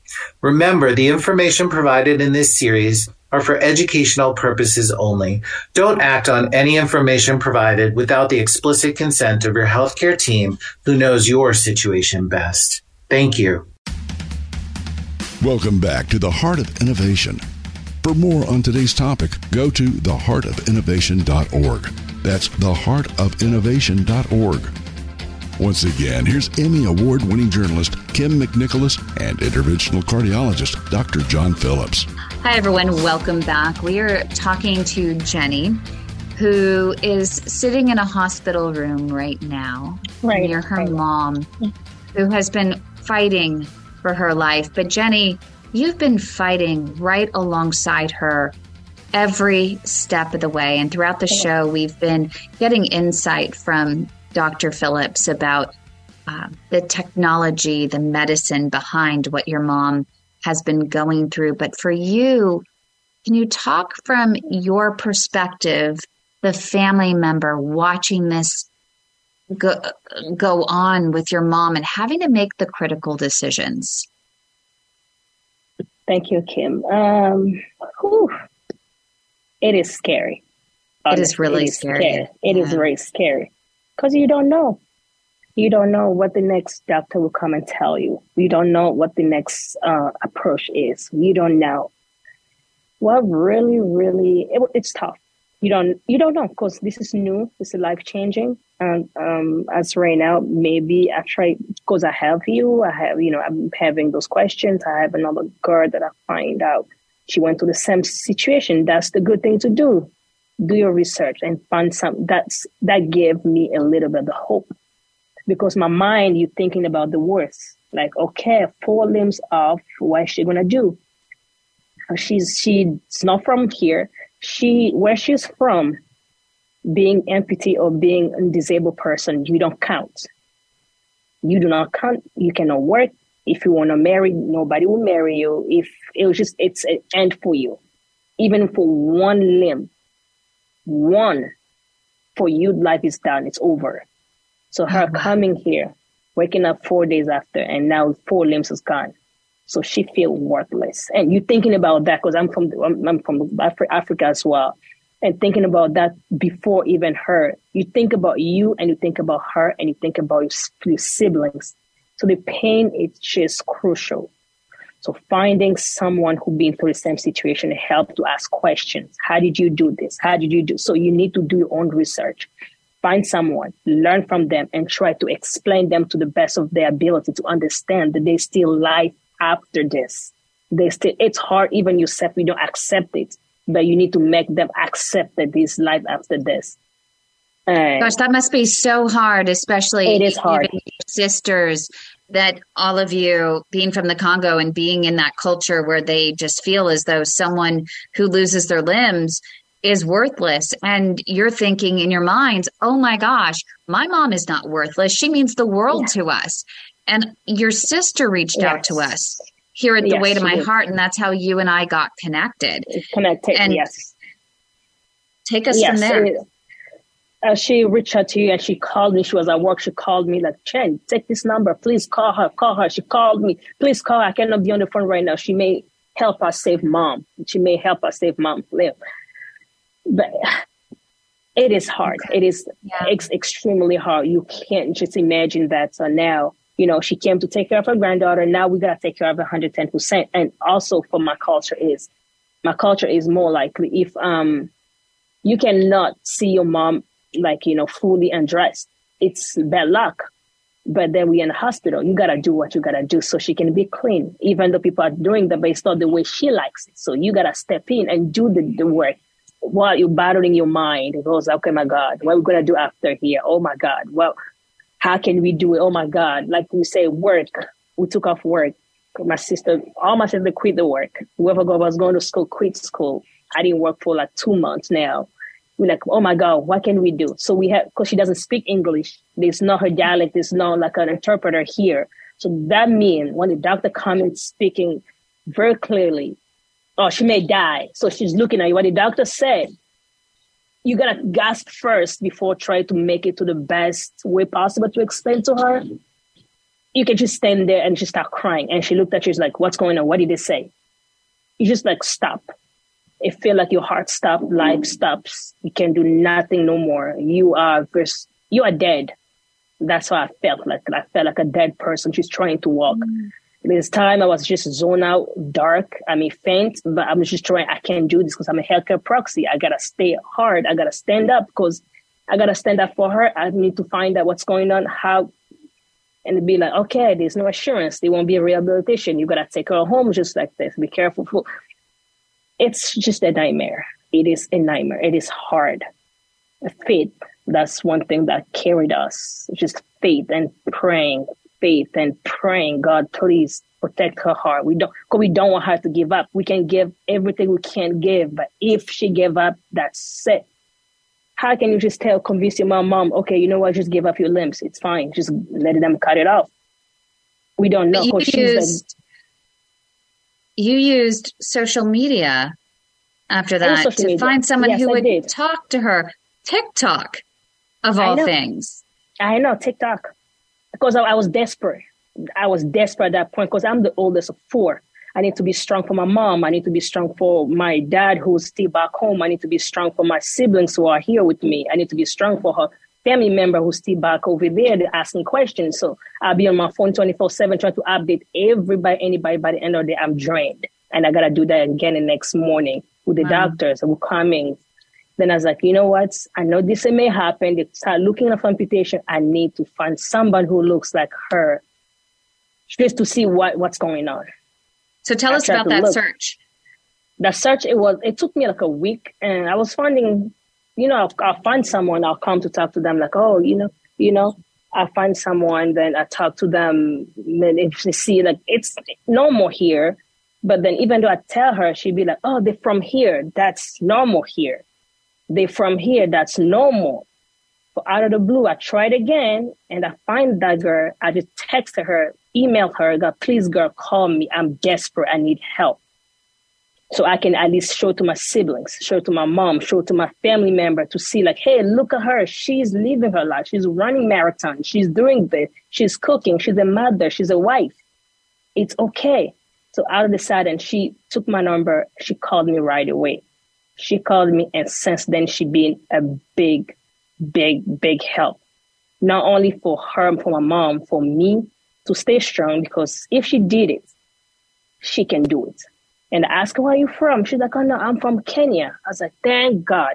Remember, the information provided in this series are for educational purposes only. Don't act on any information provided without the explicit consent of your healthcare team who knows your situation best. Thank you. Welcome back to the Heart of Innovation. For more on today's topic, go to theheartofinnovation.org. That's theheartofinnovation.org. Once again, here's Emmy Award winning journalist Kim McNicholas and interventional cardiologist Dr. John Phillips. Hi, everyone. Welcome back. We are talking to Jenny, who is sitting in a hospital room right now right, near her right. mom, who has been fighting for her life. But, Jenny, you've been fighting right alongside her every step of the way. And throughout the show, we've been getting insight from Dr. Phillips about uh, the technology, the medicine behind what your mom has been going through. But for you, can you talk from your perspective, the family member watching this go, go on with your mom and having to make the critical decisions? Thank you, Kim. Um. It is scary. It is really it is scary. scary. It is Yeah. very scary because you don't know. You don't know what the next doctor will come and tell you. You don't know what the next uh, approach is. You don't know. What really, really, it, it's tough. You don't, you don't know because this is new. This is life changing. And um, as right now, maybe I try because I have you. I have, you know, I'm having those questions. I have another girl that I find out she went through the same situation. That's the good thing to do. Do your research and find some. That's that gave me a little bit of hope because my mind, you're thinking about the worst. Like, okay, four limbs off. What is she gonna do? Uh, She's she's not from here. She where she's from, being amputee or being a disabled person, you don't count. You do not count. You cannot work. If you want to marry, nobody will marry you. If it was just, it's an end for you. Even for one limb, one for you, life is done. It's over. So her mm-hmm. coming here, waking up four days after, and now four limbs is gone. So she feel worthless. And you thinking about that because I'm from I'm, I'm from Afri- Africa as well, and thinking about that before even her. You think about you, and you think about her, and you think about your, your siblings. So the pain is just crucial. So finding someone who been through the same situation help to ask questions. How did you do this? How did you do? So you need to do your own research. Find someone, learn from them, and try to explain them to the best of their ability to understand that they still life after this. They still. It's hard even yourself. You don't accept it, but you need to make them accept that this life after this. And Gosh, that must be so hard, especially It is hard. sisters. That all of you being from the Congo and being in that culture where they just feel as though someone who loses their limbs is worthless. And you're thinking in your minds, oh my gosh, my mom is not worthless. She means the world to us. And your sister reached out to us here at the Yes, Way to My did. Heart. And that's how you and I got connected. connected. And yes. take us from there. it- uh, she reached out to you and she called me. She was at work. She called me like, Chen, take this number. Please call her. Call her. She called me. Please call her. I cannot be on the phone right now. She may help us save mom. She may help us save mom live. But it is hard. It is ex- extremely hard. You can't just imagine that. So now, you know, she came to take care of her granddaughter. Now we got to take care of 110%. And also for my culture is, my culture is more likely if, um, you cannot see your mom like, you know, fully undressed. It's bad luck. But then we in the hospital. You gotta do what you gotta do so she can be clean. Even though people are doing that, but it's not the way she likes it. So you gotta step in and do the, the work while you're battling your mind. It goes, okay, my God, what are we gonna do after here? Oh my God. Well, how can we do it? Oh my God. Like we say, work. We took off work. My sister, all my sister quit the work. Whoever was going to school quit school. I didn't work for like two months now we're like, oh my God, what can we do? So we have, because she doesn't speak English, there's not her dialect, there's not like an interpreter here. So that means when the doctor comes speaking very clearly, oh, she may die. So she's looking at you. What the doctor said, you gotta gasp first before trying to make it to the best way possible to explain to her. You can just stand there and she start crying. And she looked at you, she's like, what's going on? What did they say? You just like stop it feel like your heart stops, life stops. You can do nothing no more. You are you are dead. That's how I felt like. I felt like a dead person She's trying to walk. Mm. This time I was just zone out, dark. I mean, faint, but I'm just trying. I can't do this because I'm a healthcare proxy. I gotta stay hard. I gotta stand up because I gotta stand up for her. I need to find out what's going on, how, and be like, okay, there's no assurance. There won't be a rehabilitation. You gotta take her home just like this. Be careful. It's just a nightmare. It is a nightmare. It is hard. Faith, that's one thing that carried us. Just faith and praying, faith and praying. God, please protect her heart. We don't, cause we don't want her to give up. We can give everything we can give, but if she give up, that's it. How can you just tell, convince your mom, mom, okay, you know what, just give up your limbs. It's fine. Just let them cut it off. We don't know. You used, you used social media after that to media. find someone yes, who I would did. talk to her. TikTok, of all things. I know TikTok because I, I, was desperate. I was desperate at that point because I'm the oldest of four. I need to be strong for my mom. I need to be strong for my dad who's still back home. I need to be strong for my siblings who are here with me. I need to be strong for her family member who's still back over there asking questions. So I'll be on my phone 24 7 trying to update everybody, anybody by the end of the day. I'm drained. And I got to do that again the next morning with the wow. doctors who are coming. Then I was like, you know what? I know this may happen. They start looking at amputation. I need to find somebody who looks like her just to see what, what's going on. So tell I us about that look. search. That search, it was, it took me like a week and I was finding, you know, I'll, I'll find someone, I'll come to talk to them like, oh, you know, you know, I find someone, then I talk to them. Then if they see like it's normal here, but then even though I tell her, she'd be like, oh, they're from here. That's normal here. They're from here. That's normal. But out of the blue, I tried again and I find that girl. I just texted her, emailed her, God, please, girl, call me. I'm desperate. I need help. So I can at least show to my siblings, show to my mom, show to my family member to see like, hey, look at her. She's living her life. She's running marathon. She's doing this. She's cooking. She's a mother. She's a wife. It's okay. So out of the sudden, she took my number. She called me right away. She called me, and since then, she been a big, big, big help. Not only for her, and for my mom, for me to stay strong. Because if she did it, she can do it. And I asked her, "Where are you from?" She's like, "Oh no, I'm from Kenya." I was like, "Thank God."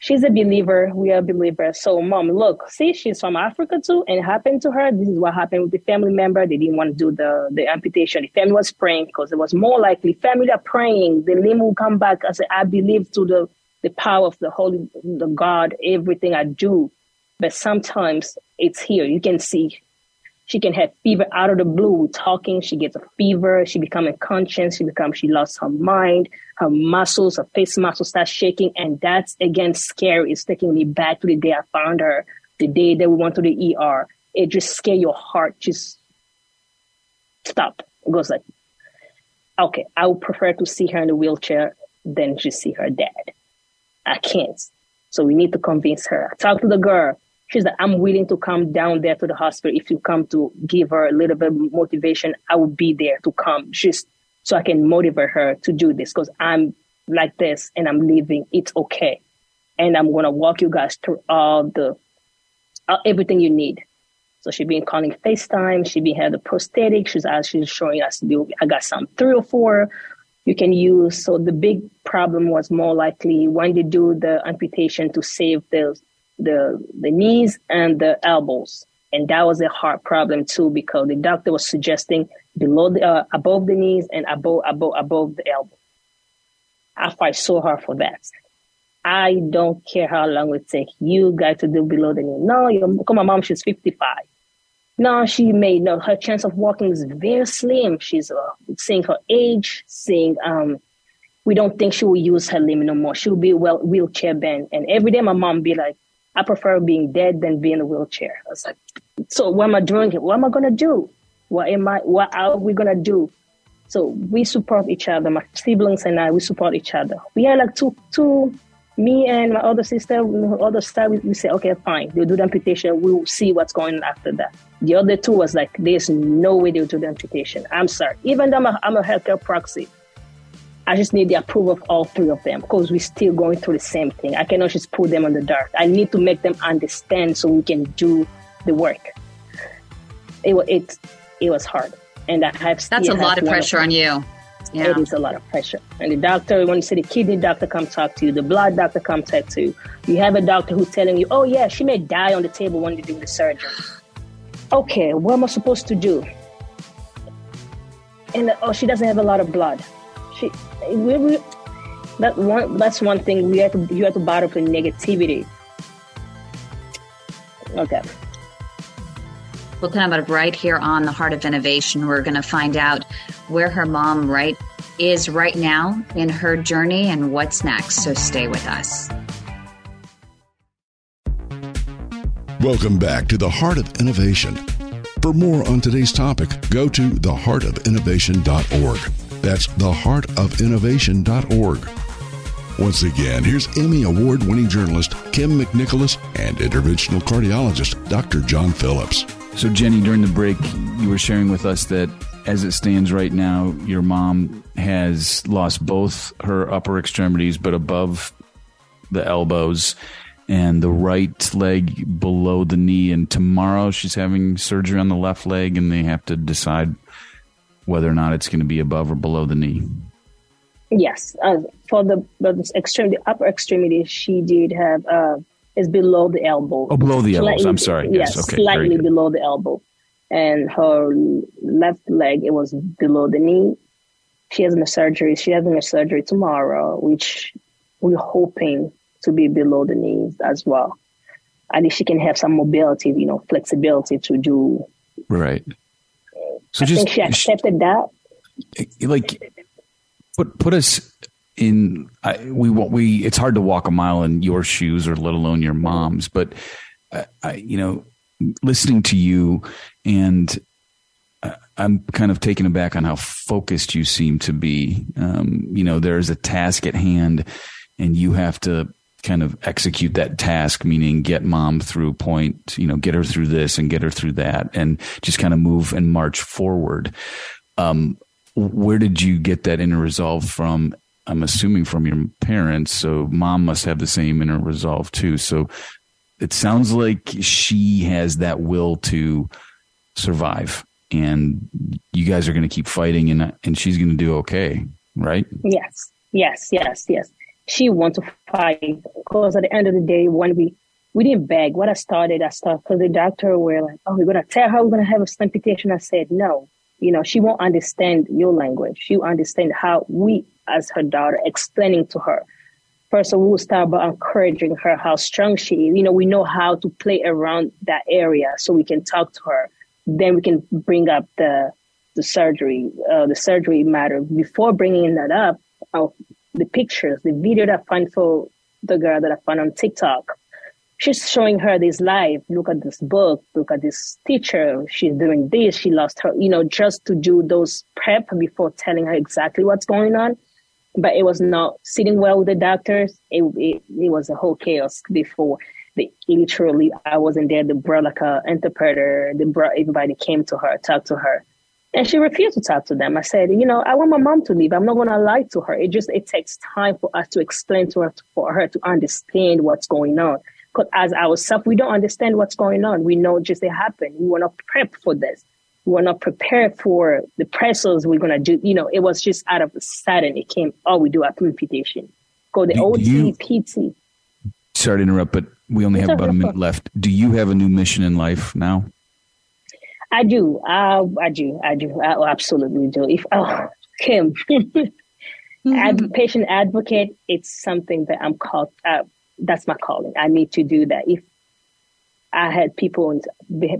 She's a believer. We are believers. So, mom, look, see, she's from Africa too, and it happened to her. This is what happened with the family member. They didn't want to do the, the amputation. The family was praying because it was more likely family are praying. The limb will come back. I said, I believe to the, the power of the Holy, the God, everything I do. But sometimes it's here. You can see she can have fever out of the blue, talking. She gets a fever. She becomes unconscious. She becomes, she lost her mind. Her muscles, her face muscles start shaking. And that's again scary. It's taking me back to the day I found her, the day that we went to the ER. It just scare your heart. Just stop. It goes like, okay, I would prefer to see her in a wheelchair than just see her dead. I can't. So we need to convince her. Talk to the girl. She's like, I'm willing to come down there to the hospital. If you come to give her a little bit of motivation, I will be there to come just so I can motivate her to do this because I'm like this and I'm leaving. It's okay. And I'm going to walk you guys through all the, uh, everything you need. So she's been calling FaceTime. She's been had the prosthetic. She's actually showing us, I got some three or four you can use. So the big problem was more likely when they do the amputation to save the the the knees and the elbows, and that was a hard problem too because the doctor was suggesting below the uh, above the knees and above above above the elbow. I fight so hard for that. I don't care how long it take. You got to do below the knee. No, you come. My mom, she's fifty five. No, she made no. Her chance of walking is very slim. She's uh, seeing her age, seeing um we don't think she will use her limb no more. She'll be well wheelchair bound. And every day my mom be like, I prefer being dead than being in a wheelchair. I was like, so what am I doing here? What am I gonna do? What am I what are we gonna do? So we support each other. My siblings and I, we support each other. We are like two two me and my other sister, other side, we, we say, okay, fine, they'll do the amputation. We'll see what's going on after that. The other two was like, there's no way they'll do the amputation. I'm sorry. Even though I'm a, I'm a healthcare proxy, I just need the approval of all three of them because we're still going through the same thing. I cannot just put them on the dark. I need to make them understand so we can do the work. It was it, it was hard, and I have. That's a lot of pressure of on you. Yeah. It is a lot of pressure. And the doctor, when you see the kidney doctor come talk to you, the blood doctor come talk to you, you have a doctor who's telling you, oh yeah, she may die on the table when you do the surgery. Okay, what am I supposed to do? And oh, she doesn't have a lot of blood. She we, we, that one that's one thing we have to you have to battle for negativity. Okay. We'll come up right here on the Heart of Innovation. We're going to find out where her mom right is right now in her journey and what's next. So stay with us. Welcome back to the Heart of Innovation. For more on today's topic, go to theheartofinnovation.org. That's theheartofinnovation.org. Once again, here's Emmy Award winning journalist Kim McNicholas and interventional cardiologist Dr. John Phillips. So, Jenny, during the break, you were sharing with us that as it stands right now, your mom has lost both her upper extremities, but above the elbows and the right leg below the knee. And tomorrow she's having surgery on the left leg, and they have to decide whether or not it's going to be above or below the knee. Yes, uh, for the, the extremity, upper extremity, she did have uh, is below the elbow. Oh, below the elbows. I'm sorry. Yes, yes okay, slightly below the elbow, and her left leg it was below the knee. She has a surgery. She has a surgery tomorrow, which we're hoping to be below the knees as well. At least she can have some mobility, you know, flexibility to do. Right. So I just she accepted that. Eh, like, put put us in. I, we we. It's hard to walk a mile in your shoes, or let alone your mom's. But I, I you know, listening to you, and uh, I'm kind of taken aback on how focused you seem to be. Um, you know, there's a task at hand, and you have to kind of execute that task, meaning get mom through point, you know, get her through this and get her through that and just kind of move and march forward. Um, where did you get that inner resolve from? I'm assuming from your parents. So mom must have the same inner resolve too. So it sounds like she has that will to survive and you guys are going to keep fighting and, and she's going to do okay. Right? Yes. Yes. Yes. Yes she wants to fight because at the end of the day, when we we didn't beg. What I started, I started because the doctor were like, "Oh, we're gonna tell her we're gonna have a amputation." I said, "No, you know, she won't understand your language. She will understand how we, as her daughter, explaining to her. First, we will start by encouraging her how strong she is. You know, we know how to play around that area, so we can talk to her. Then we can bring up the the surgery, uh, the surgery matter. Before bringing that up, the pictures, the video that I found for the girl that I found on TikTok. She's showing her this live. Look at this book. Look at this teacher. She's doing this. She lost her, you know, just to do those prep before telling her exactly what's going on. But it was not sitting well with the doctors. It, it, it was a whole chaos before. They literally, I wasn't there. They brought like a interpreter. They brought everybody came to her, talked to her. And she refused to talk to them. I said, you know, I want my mom to leave. I'm not going to lie to her. It just, it takes time for us to explain to her, for her to understand what's going on. Because as ourselves, we don't understand what's going on. We know just it happened. We were not prepared for this. We were not prepared for the pressures we're going to do. You know, it was just out of a sudden it came, oh, we do a amputation. Go the OT, PT. Sorry to interrupt, but We only have about a minute left. Do you have a new mission in life now? I do. Uh, I do. I do. I absolutely do. If oh, Kim, mm-hmm. Ad, patient advocate, it's something that I'm called. Uh, that's my calling. I need to do that. If I had people on,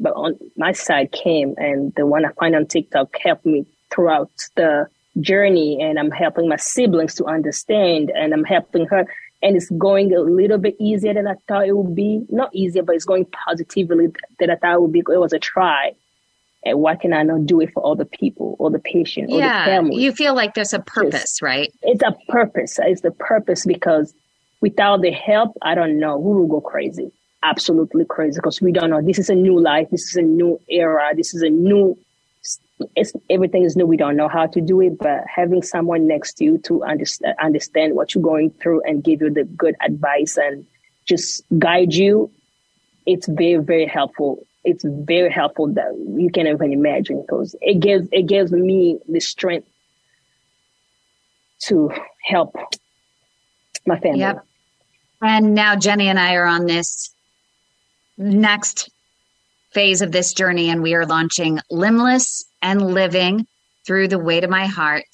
on my side came and the one I find on TikTok helped me throughout the journey and I'm helping my siblings to understand and I'm helping her and it's going a little bit easier than I thought it would be. Not easier, but it's going positively than I thought it would be. It was a try. And why can I not do it for other people or the patient or yeah, the family? You feel like there's a purpose, right? It's a purpose. It's the purpose because without the help, I don't know. who will go crazy. Absolutely crazy because we don't know. This is a new life. This is a new era. This is a new it's everything is new. We don't know how to do it, but having someone next to you to understand understand what you're going through and give you the good advice and just guide you, it's very very helpful. It's very helpful that you can't even imagine because it gives it gives me the strength to help my family. Yep. And now Jenny and I are on this next phase of this journey, and we are launching Limbless and Living through the Way to My Heart.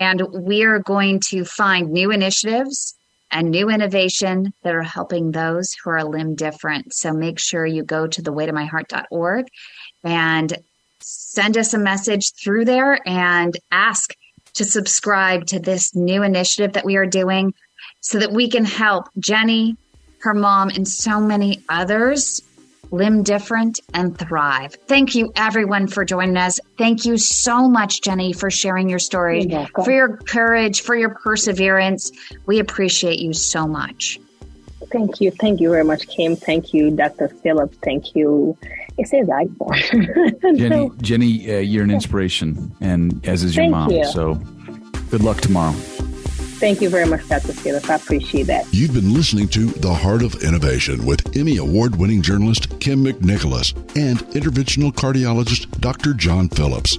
And we are going to find new initiatives and new innovation that are helping those who are limb different. So make sure you go to thewaytomyheart.org and send us a message through there and ask to subscribe to this new initiative that we are doing so that we can help Jenny, her mom, and so many others limb different, and thrive. Thank you, everyone, for joining us. Thank you so much, Jenny, for sharing your story, for your courage, for your perseverance. We appreciate you so much. Thank you. Thank you very much, Kim. Thank you, Dr. Phillips. Thank you. It says iPhone. Jenny, Jenny uh, you're an inspiration, and as is your Thank mom. You. So good luck tomorrow. Thank you very much, Dr. Phillips. I appreciate that. You've been listening to The Heart of Innovation with Emmy Award winning journalist Kim McNicholas and interventional cardiologist Dr. John Phillips.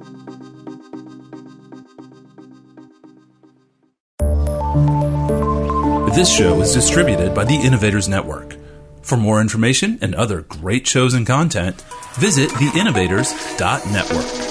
This show is distributed by the Innovators Network. For more information and other great shows and content, visit theinnovators.network.